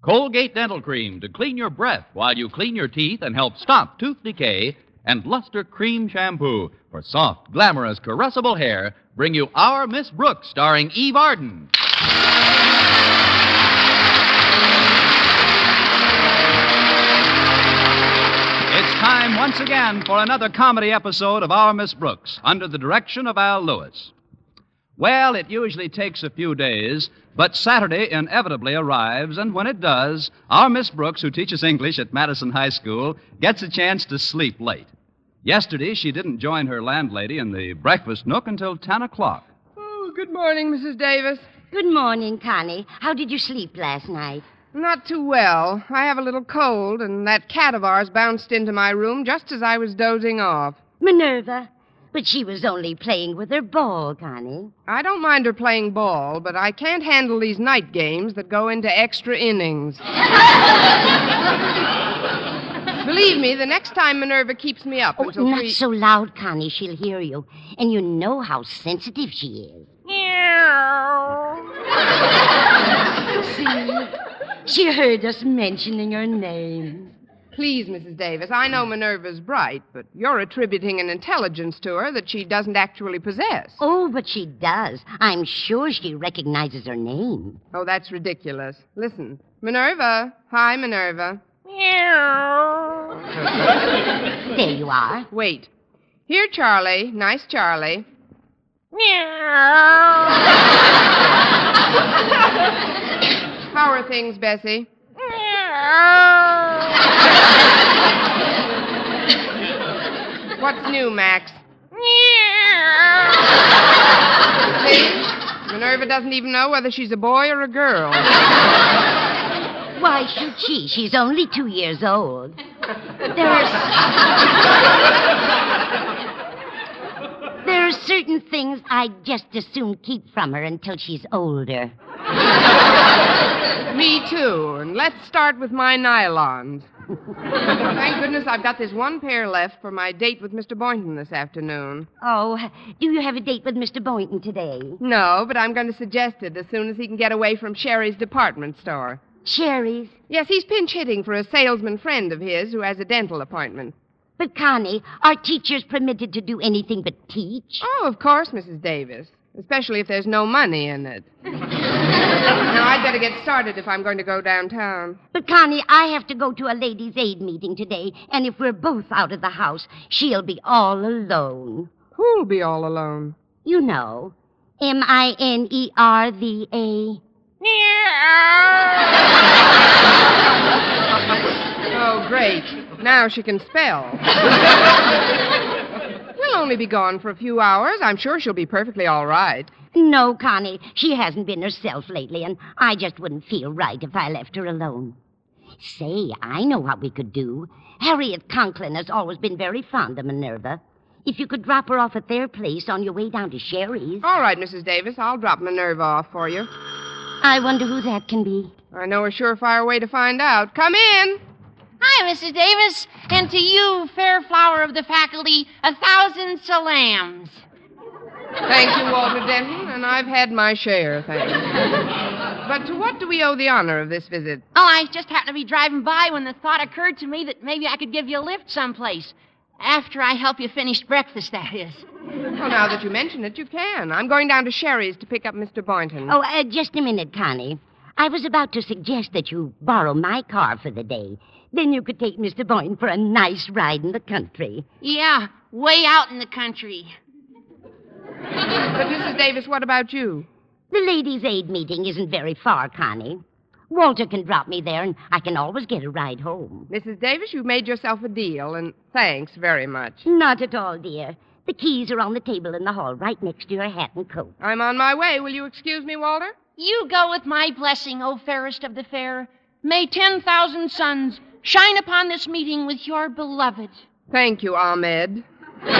Colgate Dental Cream to clean your breath while you clean your teeth and help stop tooth decay. And Luster Cream Shampoo for soft, glamorous, caressable hair bring you Our Miss Brooks, starring Eve Arden. It's time once again for another comedy episode of Our Miss Brooks under the direction of Al Lewis. Well, it usually takes a few days, but Saturday inevitably arrives, and when it does, our Miss Brooks, who teaches English at Madison High School, gets a chance to sleep late. Yesterday, she didn't join her landlady in the breakfast nook until 10 o'clock. Oh, good morning, Mrs. Davis. Good morning, Connie. How did you sleep last night? Not too well. I have a little cold, and that cat of ours bounced into my room just as I was dozing off. Minerva. But she was only playing with her ball, Connie. I don't mind her playing ball, but I can't handle these night games that go into extra innings. Believe me, the next time Minerva keeps me up Oh, until not three. so loud, Connie. She'll hear you. And you know how sensitive she is. See? She heard us mentioning her name. Please, Mrs. Davis, I know Minerva's bright, but you're attributing an intelligence to her that she doesn't actually possess. Oh, but she does. I'm sure she recognizes her name. Oh, that's ridiculous. Listen, Minerva. Hi, Minerva. Meow. There you are. Wait. Here, Charlie. Nice Charlie. Meow. How are things, Bessie? What's new, Max? See? Minerva doesn't even know whether she's a boy or a girl. Why should she? She's only two years old. There are. there are certain things I'd just as soon keep from her until she's older. Me too. And let's start with my nylons. Thank goodness I've got this one pair left for my date with Mr. Boynton this afternoon. Oh, do you have a date with Mr. Boynton today? No, but I'm going to suggest it as soon as he can get away from Sherry's department store. Sherry's? Yes, he's pinch hitting for a salesman friend of his who has a dental appointment. But, Connie, are teachers permitted to do anything but teach? Oh, of course, Mrs. Davis. Especially if there's no money in it. now, I'd better get started if I'm going to go downtown. But, Connie, I have to go to a ladies' aid meeting today, and if we're both out of the house, she'll be all alone. Who'll be all alone? You know, M I N E R V A. Oh, great. Now she can spell. we'll only be gone for a few hours. I'm sure she'll be perfectly all right. No, Connie, she hasn't been herself lately, and I just wouldn't feel right if I left her alone. Say, I know what we could do. Harriet Conklin has always been very fond of Minerva. If you could drop her off at their place on your way down to Sherry's. All right, Mrs. Davis. I'll drop Minerva off for you. I wonder who that can be. I know a surefire way to find out. Come in. Hi, Mrs. Davis, and to you, fair flower of the faculty, a thousand salams. Thank you, Walter Denton, and I've had my share, thanks. But to what do we owe the honor of this visit? Oh, I just happened to be driving by when the thought occurred to me that maybe I could give you a lift someplace. After I help you finish breakfast, that is. Well, now that you mention it, you can. I'm going down to Sherry's to pick up Mr. Boynton. Oh, uh, just a minute, Connie. I was about to suggest that you borrow my car for the day. Then you could take Mr. Boynton for a nice ride in the country. Yeah, way out in the country. But, Mrs. Davis, what about you? The ladies' aid meeting isn't very far, Connie. Walter can drop me there, and I can always get a ride home. Mrs. Davis, you've made yourself a deal, and thanks very much. Not at all, dear. The keys are on the table in the hall, right next to your hat and coat. I'm on my way. Will you excuse me, Walter? You go with my blessing, O fairest of the fair. May 10,000 suns shine upon this meeting with your beloved. Thank you, Ahmed. on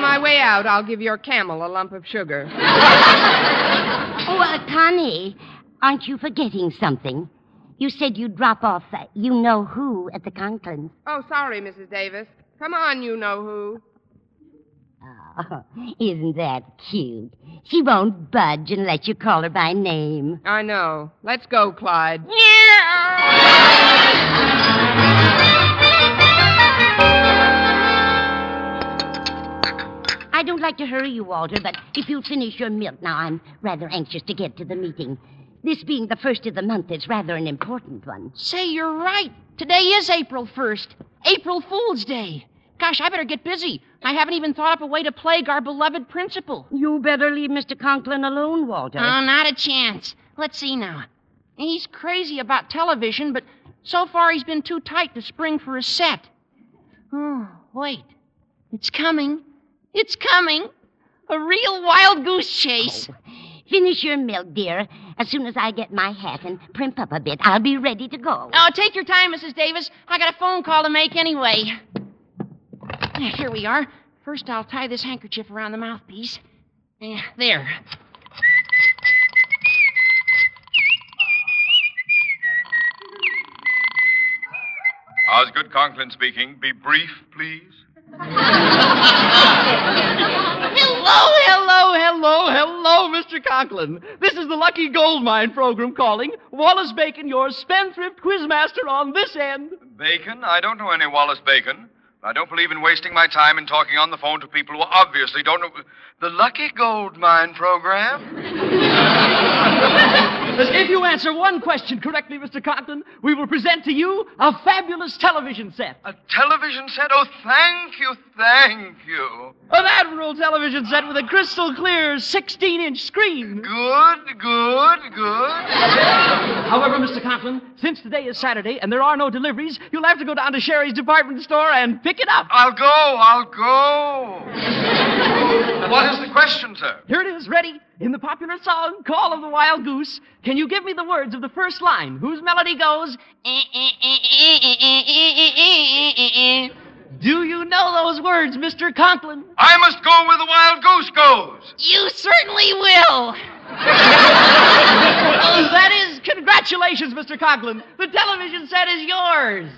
my way out, I'll give your camel a lump of sugar. Oh, uh, Connie, aren't you forgetting something? You said you'd drop off uh, you know who at the Conklins. Oh, sorry, Mrs. Davis. Come on, you know who. Oh, isn't that cute? She won't budge unless you call her by name. I know. Let's go, Clyde. I don't like to hurry you, Walter, but if you'll finish your milk now, I'm rather anxious to get to the meeting. This being the first of the month, it's rather an important one. Say, you're right. Today is April 1st. April Fool's Day. Gosh, I better get busy. I haven't even thought up a way to plague our beloved principal. You better leave Mr. Conklin alone, Walter. Oh, not a chance. Let's see now. He's crazy about television, but so far he's been too tight to spring for a set. Oh, wait. It's coming. It's coming. A real wild goose chase. Oh, finish your milk, dear. As soon as I get my hat and primp up a bit, I'll be ready to go. Oh, take your time, Mrs. Davis. I got a phone call to make anyway. Here we are. First, I'll tie this handkerchief around the mouthpiece. Yeah, there. Osgood Conklin speaking. Be brief, please. Hello, hello, hello, hello, Mr. Conklin. This is the Lucky Gold Mine program calling. Wallace Bacon, your spendthrift quizmaster on this end. Bacon? I don't know any Wallace Bacon. I don't believe in wasting my time in talking on the phone to people who obviously don't know. The Lucky Gold Mine program? If you answer one question correctly, Mr. Conklin, we will present to you a fabulous television set. A television set? Oh, thank you, thank you. An Admiral television set with a crystal clear 16 inch screen. Good, good, good. However, Mr. Conklin, since today is Saturday and there are no deliveries, you'll have to go down to Sherry's department store and pick it up. I'll go, I'll go. what is the question, sir? Here it is, ready. In the popular song, Call of the Wild Goose, can you give me the words of the first line, whose melody goes, Do you know those words, Mr. Conklin? I must go where the wild goose goes. You certainly will. Oh, that is, congratulations, Mr. Conklin. The television set is yours.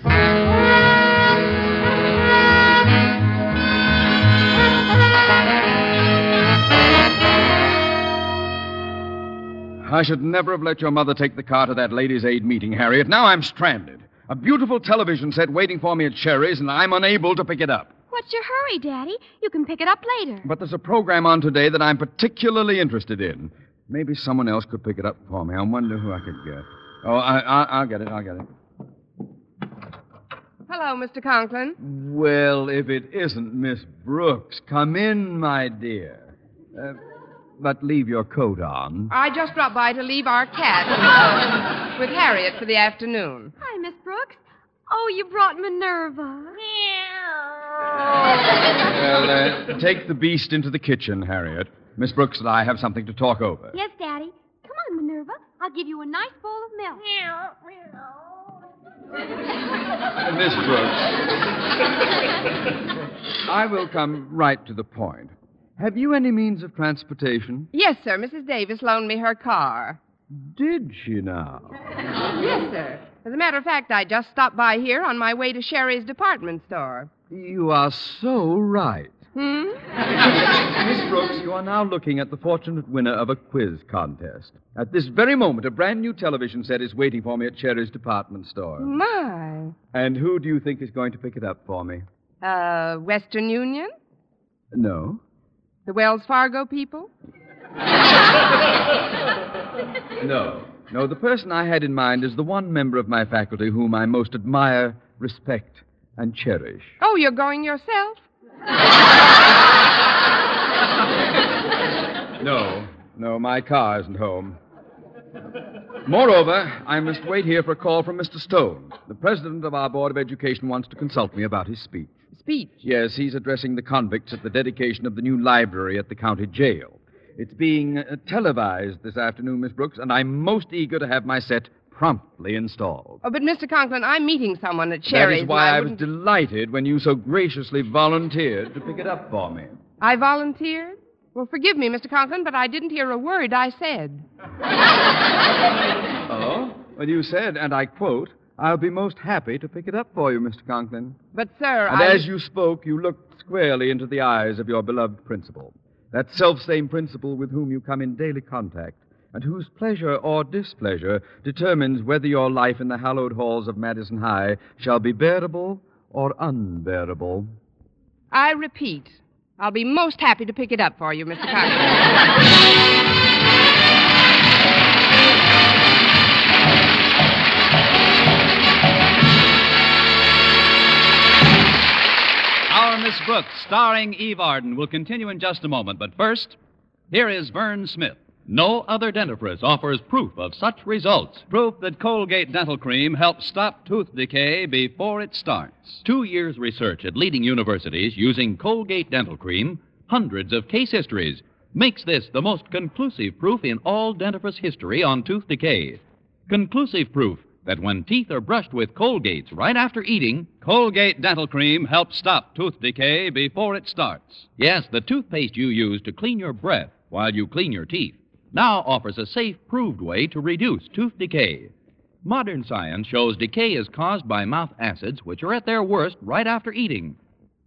I should never have let your mother take the car to that ladies' aid meeting, Harriet. Now I'm stranded. A beautiful television set waiting for me at Sherry's, and I'm unable to pick it up. What's your hurry, Daddy? You can pick it up later. But there's a program on today that I'm particularly interested in. Maybe someone else could pick it up for me. I wonder who I could get. Oh, I, I, I'll get it. I'll get it. Hello, Mr. Conklin. Well, if it isn't Miss Brooks, come in, my dear. Uh, but leave your coat on. I just dropped by to leave our cat with Harriet for the afternoon. Hi, Miss Brooks. Oh, you brought Minerva. Well, uh, take the beast into the kitchen, Harriet. Miss Brooks and I have something to talk over. Yes, Daddy. Come on, Minerva. I'll give you a nice bowl of milk. Miss Brooks. I will come right to the point. Have you any means of transportation? Yes, sir. Mrs. Davis loaned me her car. Did she now? Yes, sir. As a matter of fact, I just stopped by here on my way to Sherry's department store. You are so right. Hmm? Miss Brooks, you are now looking at the fortunate winner of a quiz contest. At this very moment, a brand new television set is waiting for me at Sherry's department store. My. And who do you think is going to pick it up for me? Uh, Western Union? No. The Wells Fargo people? No. No, the person I had in mind is the one member of my faculty whom I most admire, respect, and cherish. Oh, you're going yourself? No, no, my car isn't home. Moreover, I must wait here for a call from Mr. Stone. The president of our Board of Education wants to consult me about his speech. Speech. Yes, he's addressing the convicts at the dedication of the new library at the county jail. It's being uh, televised this afternoon, Miss Brooks, and I'm most eager to have my set promptly installed. Oh, but Mr. Conklin, I'm meeting someone at That Sherry's. is and why I, was delighted when you so graciously volunteered to pick it up for me. I volunteered? Well, forgive me, Mr. Conklin, but I didn't hear a word I said. Oh? Well, you said, and I quote, I'll be most happy to pick it up for you, Mr. Conklin. But, sir, And I. as you spoke, you looked squarely into the eyes of your beloved principal. That self-same principal with whom you come in daily contact, and whose pleasure or displeasure determines whether your life in the hallowed halls of Madison High shall be bearable or unbearable. I repeat, I'll be most happy to pick it up for you, Mr. Conklin. Miss Brooks, starring Eve Arden, will continue in just a moment. But first, here is Verne Smith. No other dentifrice offers proof of such results. Proof that Colgate Dental Cream helps stop tooth decay before it starts. Two years' research at leading universities using Colgate Dental Cream, hundreds of case histories, makes this the most conclusive proof in all dentifrice history on tooth decay. Conclusive proof that when teeth are brushed with Colgates right after eating, Colgate Dental Cream helps stop tooth decay before it starts. Yes, the toothpaste you use to clean your breath while you clean your teeth now offers a safe, proved way to reduce tooth decay. Modern science shows decay is caused by mouth acids, which are at their worst right after eating.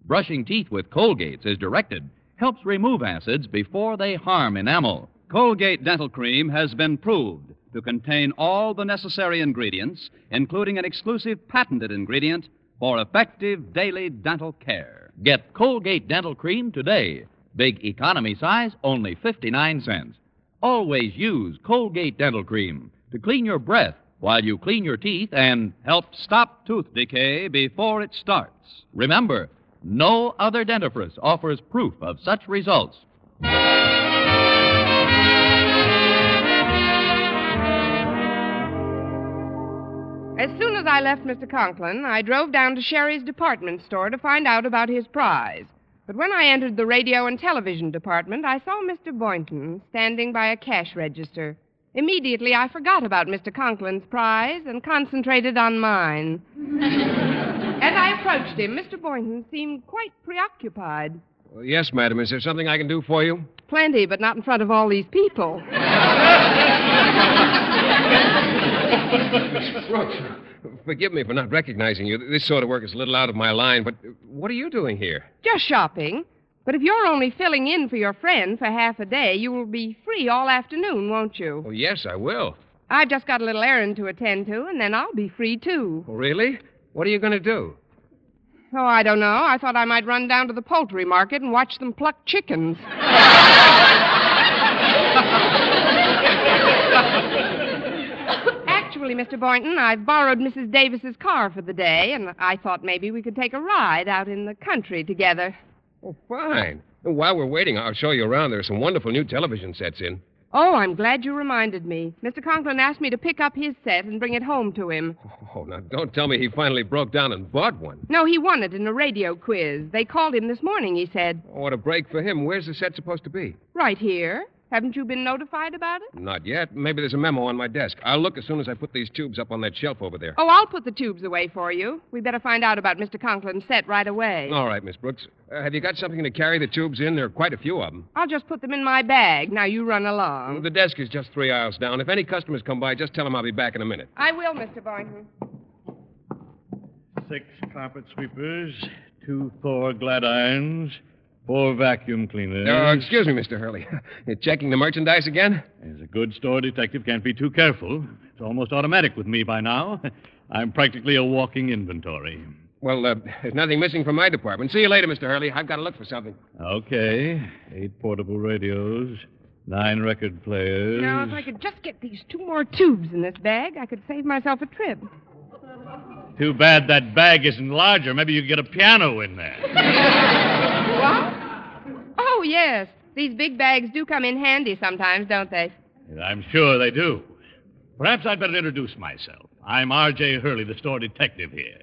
Brushing teeth with Colgates as directed helps remove acids before they harm enamel. Colgate Dental Cream has been proved to contain all the necessary ingredients, including an exclusive patented ingredient for effective daily dental care. Get Colgate Dental Cream today. Big economy size, only 59 cents. Always use Colgate Dental Cream to clean your breath while you clean your teeth and help stop tooth decay before it starts. Remember, no other dentifrice offers proof of such results. As soon as I left Mr. Conklin, I drove down to Sherry's department store to find out about his prize. But when I entered the radio and television department, I saw Mr. Boynton standing by a cash register. Immediately, I forgot about Mr. Conklin's prize and concentrated on mine. As I approached him, Mr. Boynton seemed quite preoccupied. Well, yes, madam. Is there something I can do for you? Plenty, but not in front of all these people. Miss Brooks, forgive me for not recognizing you. This sort of work is a little out of my line, but what are you doing here? Just shopping. But if you're only filling in for your friend for half a day, you will be free all afternoon, won't you? Oh, yes, I will. I've just got a little errand to attend to, and then I'll be free, too. Oh, really? What are you going to do? Oh, I don't know. I thought I might run down to the poultry market and watch them pluck chickens. Actually, Mr. Boynton, I've borrowed Mrs. Davis's car for the day, and I thought maybe we could take a ride out in the country together. Oh, fine. While we're waiting, I'll show you around. There are some wonderful new television sets in. Oh, I'm glad you reminded me. Mr. Conklin asked me to pick up his set and bring it home to him. Oh, now don't tell me he finally broke down and bought one. No, he won it in a radio quiz. They called him this morning, he said. Oh, what a break for him. Where's the set supposed to be? Right here. Haven't you been notified about it? Not yet. Maybe there's a memo on my desk. I'll look as soon as I put these tubes up on that shelf over there. Oh, I'll put the tubes away for you. We better find out about Mr. Conklin's set right away. All right, Miss Brooks. Uh, have you got something to carry the tubes in? There are quite a few of them. I'll just put them in my bag. Now you run along. The desk is just three aisles down. If any customers come by, just tell them I'll be back in a minute. I will, Mr. Boynton. Six carpet sweepers, two Thor Gladirons, four vacuum cleaners. Uh, excuse me, Mr. Hurley. You're checking the merchandise again? As a good store detective can't be too careful. It's almost automatic with me by now. I'm practically a walking inventory. Well, uh, there's nothing missing from my department. See you later, Mr. Hurley. I've got to look for something. Okay. Eight portable radios, nine record players. Now, if I could just get these two more tubes in this bag, I could save myself a trip. Too bad that bag isn't larger. Maybe you could get a piano in there. What? Oh, yes. These big bags do come in handy sometimes, don't they? I'm sure they do. Perhaps I'd better introduce myself. I'm R.J. Hurley, the store detective here.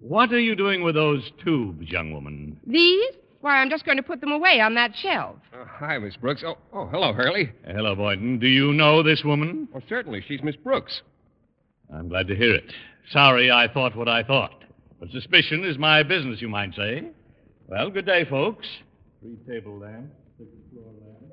What are you doing with those tubes, young woman? These? Why, I'm just going to put them away on that shelf. Uh, hi, Miss Brooks. Oh, oh, hello, Hurley. Hello, Boynton. Do you know this woman? Oh, certainly. She's Miss Brooks. I'm glad to hear it. Sorry I thought what I thought. But suspicion is my business, you might say. Well, good day, folks. Three table lamps, six floor lamps.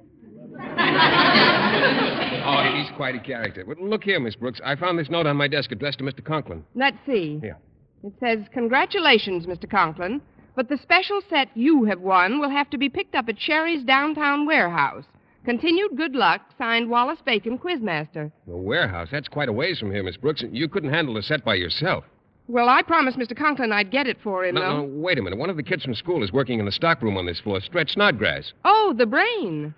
Oh, he's quite a character. But look here, Miss Brooks. I found this note on my desk addressed to Mr. Conklin. Let's see. Here. It says, Congratulations, Mr. Conklin, but the special set you have won will have to be picked up at Sherry's downtown warehouse. Continued good luck, signed Wallace Bacon, Quizmaster. The warehouse. That's quite a ways from here, Miss Brooks. You couldn't handle the set by yourself. Well, I promised Mr. Conklin I'd get it for him, No, though. no, wait a minute. One of the kids from school is working in the stockroom on this floor, Stretch Snodgrass. Oh, the brain.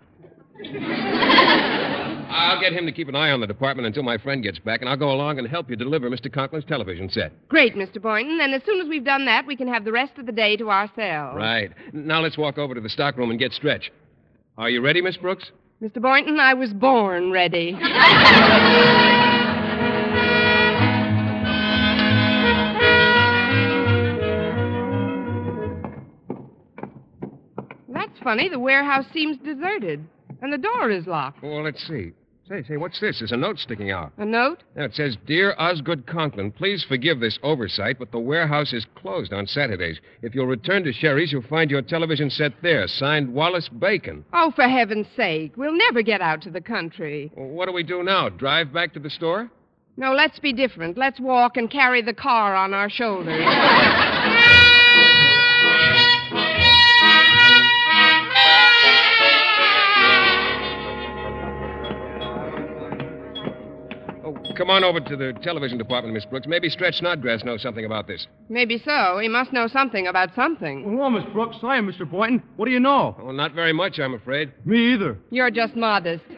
I'll get him to keep an eye on the department until my friend gets back, and I'll go along and help you deliver Mr. Conklin's television set. Great, Mr. Boynton. And as soon as we've done that, we can have the rest of the day to ourselves. Right. Now let's walk over to the stockroom and get Stretch. Are you ready, Miss Brooks? Mr. Boynton, I was born ready. Funny. The warehouse seems deserted, and the door is locked. Well, let's see. Say, say, what's this? There's a note sticking out. A note? Now, it says, Dear Osgood Conklin, please forgive this oversight, but the warehouse is closed on Saturdays. If you'll return to Sherry's, you'll find your television set there. Signed, Wallace Bacon. Oh, for heaven's sake. We'll never get out to the country. Well, what do we do now? Drive back to the store? No, let's be different. Let's walk and carry the car on our shoulders. come on over to the television department, Miss Brooks. Maybe Stretch Snodgrass knows something about this. Maybe so. He must know something about something. Well, Miss Brooks, I am Mr. Boynton. What do you know? Well, not very much, I'm afraid. Me either. You're just modest.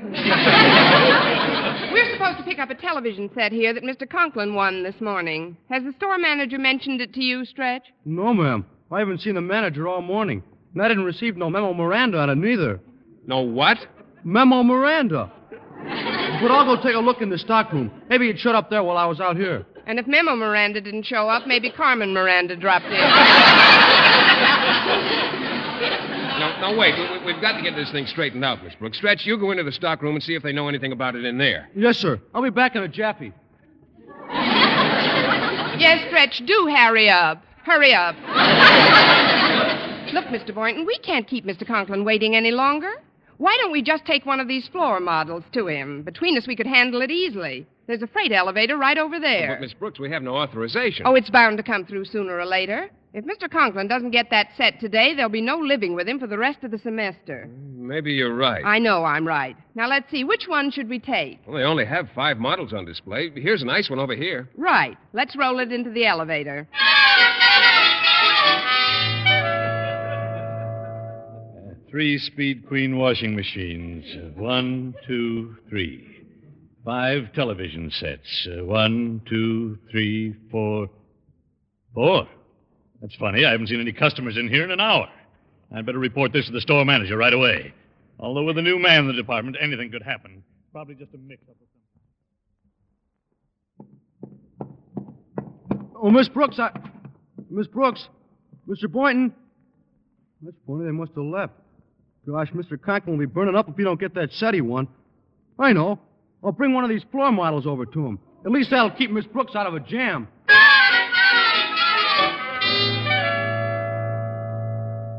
We're supposed to pick up a television set here that Mr. Conklin won this morning. Has the store manager mentioned it to you, Stretch? No, ma'am. I haven't seen the manager all morning. And I didn't receive no memo Miranda on it neither. No what? Memo Miranda. But I'll go take a look in the stockroom. Maybe it shut up there while I was out here. And if Memo Miranda didn't show up, maybe Carmen Miranda dropped in. No, no, wait. We, we, we've got to get this thing straightened out, Miss Brooks. Stretch, you go into the stockroom and see if they know anything about it in there. Yes, sir. I'll be back in a jappy. yes, Stretch, do hurry up. Hurry up. Look, Mr. Boynton, we can't keep Mr. Conklin waiting any longer. Why don't we just take one of these floor models to him? Between us, we could handle it easily. There's a freight elevator right over there. But, Miss Brooks, we have no authorization. Oh, it's bound to come through sooner or later. If Mr. Conklin doesn't get that set today, there'll be no living with him for the rest of the semester. Mm, maybe you're right. I know I'm right. Now, let's see. Which one should we take? Well, they only have five models on display. Here's a nice one over here. Right. Let's roll it into the elevator. Three speed queen washing machines. One, two, three. Five television sets. One, two, three, four. Four. That's funny. I haven't seen any customers in here in an hour. I'd better report this to the store manager right away. Although with a new man in the department, anything could happen. Probably just a mix up with Oh, Miss Brooks, I. Miss Brooks. Mr. Boynton. That's funny. They must have left. Gosh, Mr. Conklin will be burning up if he don't get that set one. I know. I'll bring one of these floor models over to him. At least that'll keep Miss Brooks out of a jam.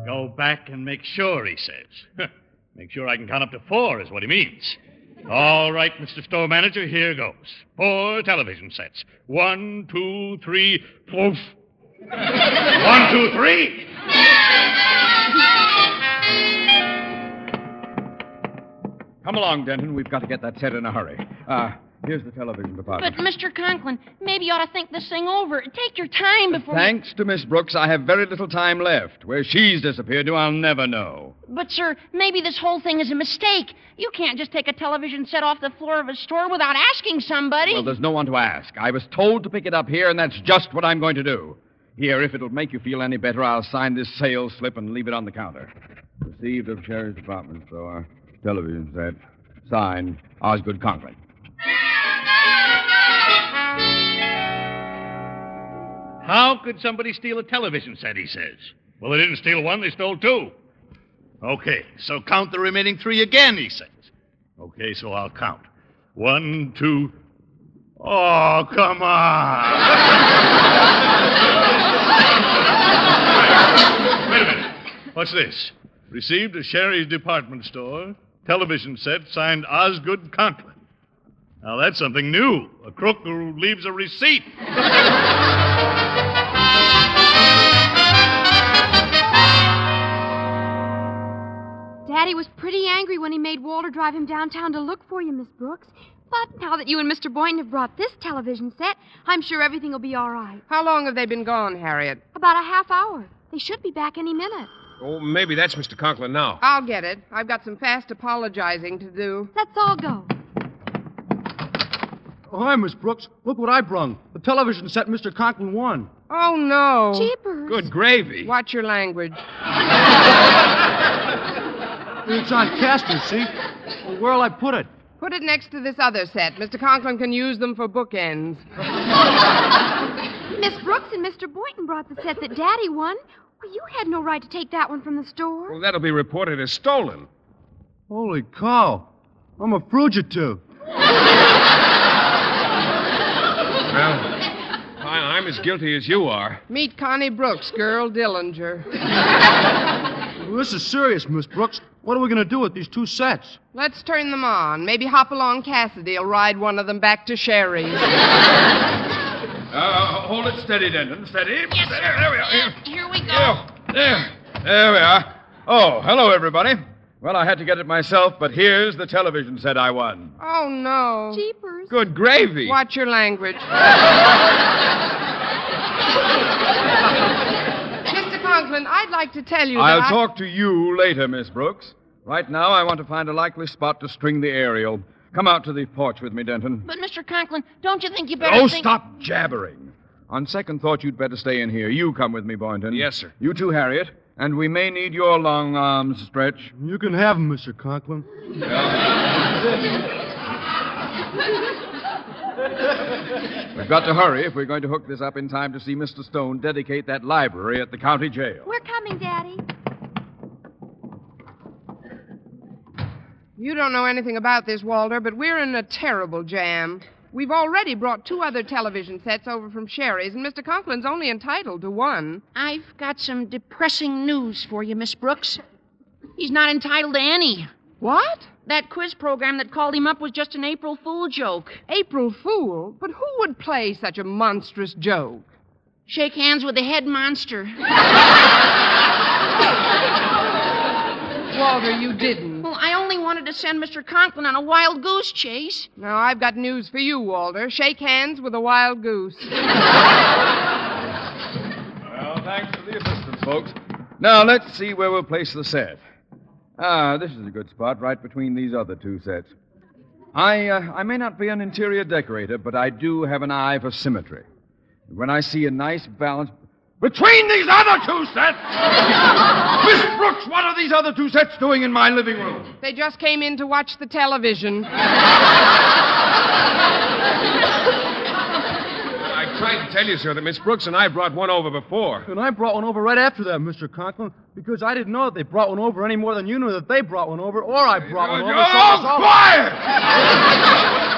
Go back and make sure, he says. make sure I can count up to four, is what he means. All right, Mr. Store Manager, here goes. Four television sets. One, two, three, poof. One, two, three. Come along, Denton. We've got to get that set in a hurry. Uh, here's the television department. But. Mr. Conklin, maybe you ought to think this thing over. Take your time before. Thanks to Miss Brooks, I have very little time left. Where she's disappeared to, I'll never know. But, sir, maybe this whole thing is a mistake. You can't just take a television set off the floor of a store without asking somebody. Well, there's no one to ask. I was told to pick it up here, and that's just what I'm going to do. Here, if it'll make you feel any better, I'll sign this sales slip and leave it on the counter. Received of Sherry's department store. Television set. Signed, Osgood Conklin. How could somebody steal a television set, he says? Well, they didn't steal one, they stole two. Okay, so count the remaining three again, he says. Okay, so I'll count. One, two. Oh, come on. Wait a minute. What's this? Received at Sherry's department store. Television set signed Osgood Conklin. Now, that's something new. A crook who leaves a receipt. Daddy was pretty angry when he made Walter drive him downtown to look for you, Miss Brooks. But now that you and Mr. Boynton have brought this television set, I'm sure everything will be all right. How long have they been gone, Harriet? About a half hour. They should be back any minute. Oh, maybe that's Mr. Conklin now. I'll get it. I've got some fast apologizing to do. Let's all go. Oh, hi, Miss Brooks. Look what I brung. The television set Mr. Conklin won. Oh, no. Jeepers. Good gravy. Watch your language. It's on caster, see? Well, where'll I put it? Put it next to this other set. Mr. Conklin can use them for bookends. Miss Brooks and Mr. Boynton brought the set that Daddy won. Well, you had no right to take that one from the store. Well, that'll be reported as stolen. Holy cow. I'm a fugitive. Well, I, I'm as guilty as you are. Meet Connie Brooks, girl Dillinger. Well, this is serious, Miss Brooks. What are we going to do with these two sets? Let's turn them on. Maybe Hopalong Cassidy will ride one of them back to Sherry's. Uh, hold it steady, Denton. Steady. Yes, steady. sir. There we are. Yeah, here we go. Yeah, There. There we are. Oh, hello, everybody. Well, I had to get it myself, but here's the television set I won. Oh, no. Jeepers. Good gravy. Watch your language. Mr. Conklin, I'd like to tell you that I'll I- talk to you later, Miss Brooks. Right now, I want to find a likely spot to string the aerial. Come out to the porch with me, Denton. But, Mr. Conklin, don't you think you better Oh, think... stop jabbering. On second thought, you'd better stay in here. You come with me, Boynton. Yes, sir. You too, Harriet. And we may need your long arms, Stretch. You can have them, Mr. Conklin. We've got to hurry if we're going to hook this up in time to see Mr. Stone dedicate that library at the county jail. We're coming, Daddy. You don't know anything about this, Walter, but we're in a terrible jam. We've already brought two other television sets over from Sherry's, and Mr. Conklin's only entitled to one. I've got some depressing news for you, Miss Brooks. He's not entitled to any. What? That quiz program that called him up was just an April Fool joke. April Fool? But who would play such a monstrous joke? Shake hands with the head monster. Walter, you didn't. Well, I only wanted to send Mr. Conklin on a wild goose chase. Now, I've got news for you, Walter. Shake hands with a wild goose. Well, thanks for the assistance, folks. Now, let's see where we'll place the set. Ah, this is a good spot, right between these other two sets. I, uh, I may not be an interior decorator, but I do have an eye for symmetry. When I see a nice balance between these other two sets, Miss Brooks, what are these other two sets doing in my living room? They just came in to watch the television. I tried to tell you, sir, that Miss Brooks and I brought one over before. And I brought one over right after that, Mr. Conklin, because I didn't know that they brought one over any more than you knew that they brought one over, or I brought one over. Oh, it's all- quiet!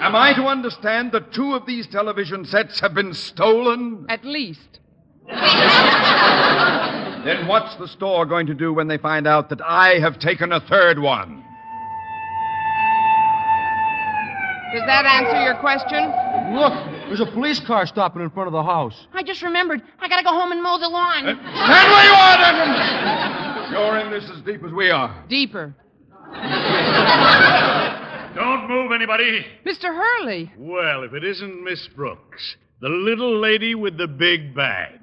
Am I to understand that two of these television sets have been stolen? At least. Then what's the store going to do when they find out that I have taken a third one? Does that answer your question? Look, there's a police car stopping in front of the house. I just remembered. I gotta go home and mow the lawn. Uh, stand where you are, Denton! You're in this as deep as we are. Deeper. Don't move, anybody. Mr. Hurley. Well, if it isn't Miss Brooks, the little lady with the big bag.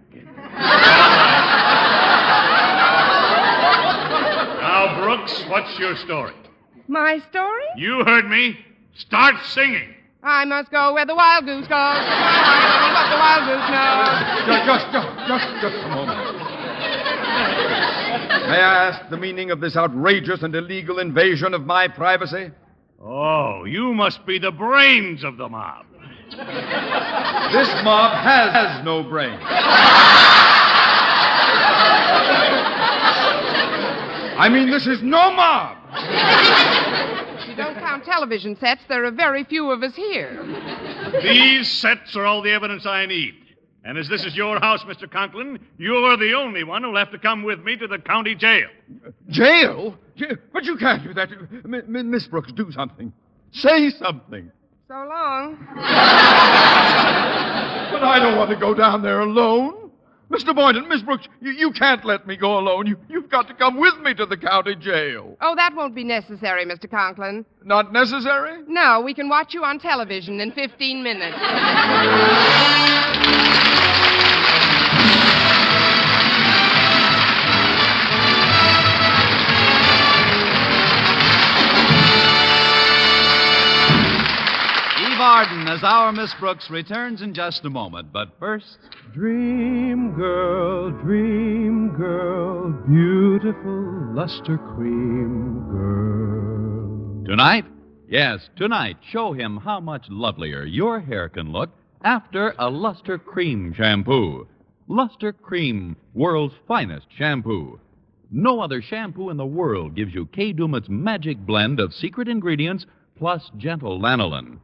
now, Brooks, what's your story? My story? You heard me. Start singing. I must go where the wild goose goes. I what the wild goose knows. Just, just, just, just, just a moment. May I ask the meaning of this outrageous and illegal invasion of my privacy? Oh, you must be the brains of the mob. This mob has, has no brains. I mean, this is no mob. If you don't count television sets, there are very few of us here. These sets are all the evidence I need. And as this is your house, Mr. Conklin, you're the only one who'll have to come with me to the county jail. Jail? Ja- But you can't do that. M- M- Miss Brooks, do something. Say something. So long. But I don't want to go down there alone. Mr. Boynton, Miss Brooks, you, you can't let me go alone. You, you've got to come with me to the county jail. Oh, that won't be necessary, Mr. Conklin. Not necessary? No, we can watch you on television in 15 minutes. Eve Arden as our Miss Brooks returns in just a moment. But first, Dream girl, dream girl, beautiful luster cream girl. tonight, yes, tonight, show him how much lovelier your hair can look after a Luster Cream shampoo. Luster Cream, world's finest shampoo. No other shampoo in the world gives you Kay Daumit's magic blend of secret ingredients plus gentle lanolin.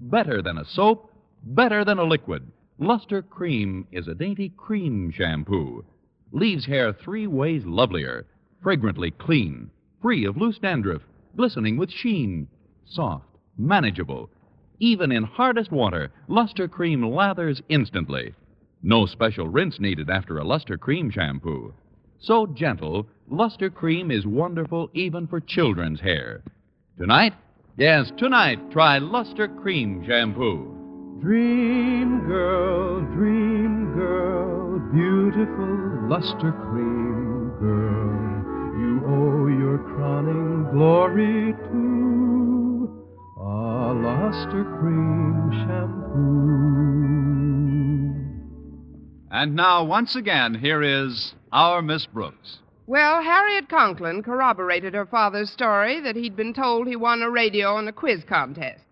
Better than a soap, better than a liquid. Luster Cream is a dainty cream shampoo. Leaves hair three ways lovelier, fragrantly clean, free of loose dandruff, glistening with sheen, soft, manageable. Even in hardest water, Luster Cream lathers instantly. No special rinse needed after a Luster Cream shampoo. So gentle, Luster Cream is wonderful even for children's hair. Tonight, yes, tonight, try Luster Cream shampoo. Dream girl, dream girl, beautiful luster cream girl. You owe your crowning glory to a luster cream shampoo. And now, once again, here is our Miss Brooks. Well, Harriet Conklin corroborated her father's story that he'd been told he won a radio in a quiz contest.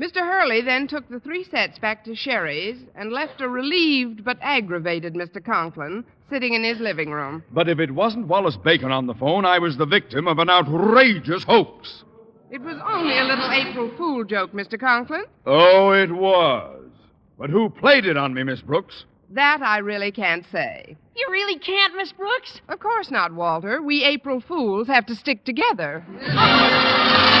Mr. Hurley then took the three sets back to Sherry's and left a relieved but aggravated Mr. Conklin sitting in his living room. But if it wasn't Wallace Bacon on the phone, I was the victim of an outrageous hoax. It was only a little April Fool joke, Mr. Conklin. Oh, it was. But who played it on me, Miss Brooks? That I really can't say. You really can't, Miss Brooks? Of course not, Walter. We April Fools have to stick together.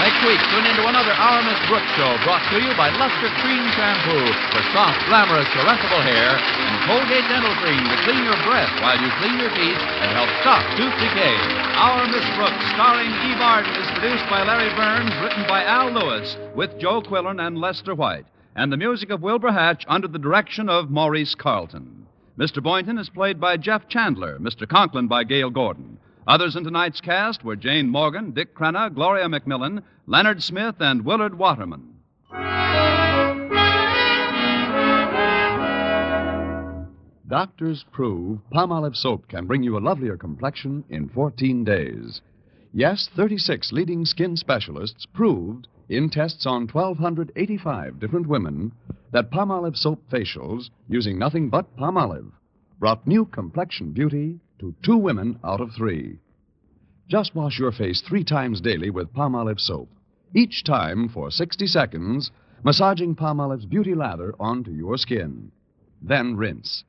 Next week, tune into another Miss Brooks show brought to you by Luster Cream Shampoo for soft, glamorous, caressable hair and Colgate Dental Cream to clean your breath while you clean your teeth and help stop tooth decay. Our Miss Brooks, starring Eve Arden, is produced by Larry Berns, written by Al Lewis, with Joe Quillen and Lester White, and the music of Wilbur Hatch under the direction of Maurice Carlton. Mr. Boynton is played by Jeff Chandler, Mr. Conklin by Gale Gordon. Others in tonight's cast were Jane Morgan, Dick Crenna, Gloria McMillan, Leonard Smith, and Willard Waterman. Doctors prove Palmolive soap can bring you a lovelier complexion in 14 days. Yes, 36 leading skin specialists proved in tests on 1,285 different women that Palmolive soap facials, using nothing but Palmolive, brought new complexion beauty to two women out of three. Just wash your face three times daily with Palmolive soap, each time for 60 seconds, massaging Palmolive's beauty lather onto your skin. Then rinse.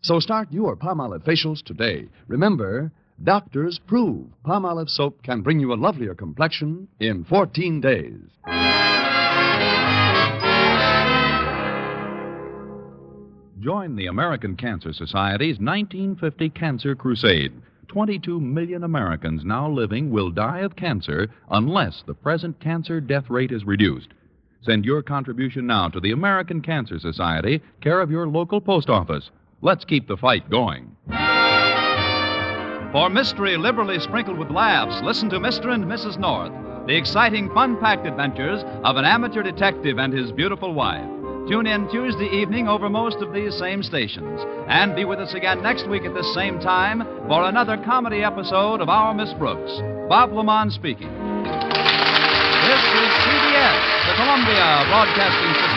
So start your Palmolive facials today. Remember, doctors prove Palmolive soap can bring you a lovelier complexion in 14 days. Join the American Cancer Society's 1950 Cancer Crusade. 22 million Americans now living will die of cancer unless the present cancer death rate is reduced. Send your contribution now to the American Cancer Society, care of your local post office. Let's keep the fight going. For mystery liberally sprinkled with laughs, listen to Mr. and Mrs. North, the exciting, fun packed adventures of an amateur detective and his beautiful wife. Tune in Tuesday evening over most of these same stations. And be with us again next week at this same time for another comedy episode of Our Miss Brooks. Bob LeMond speaking. This is CBS, the Columbia Broadcasting System.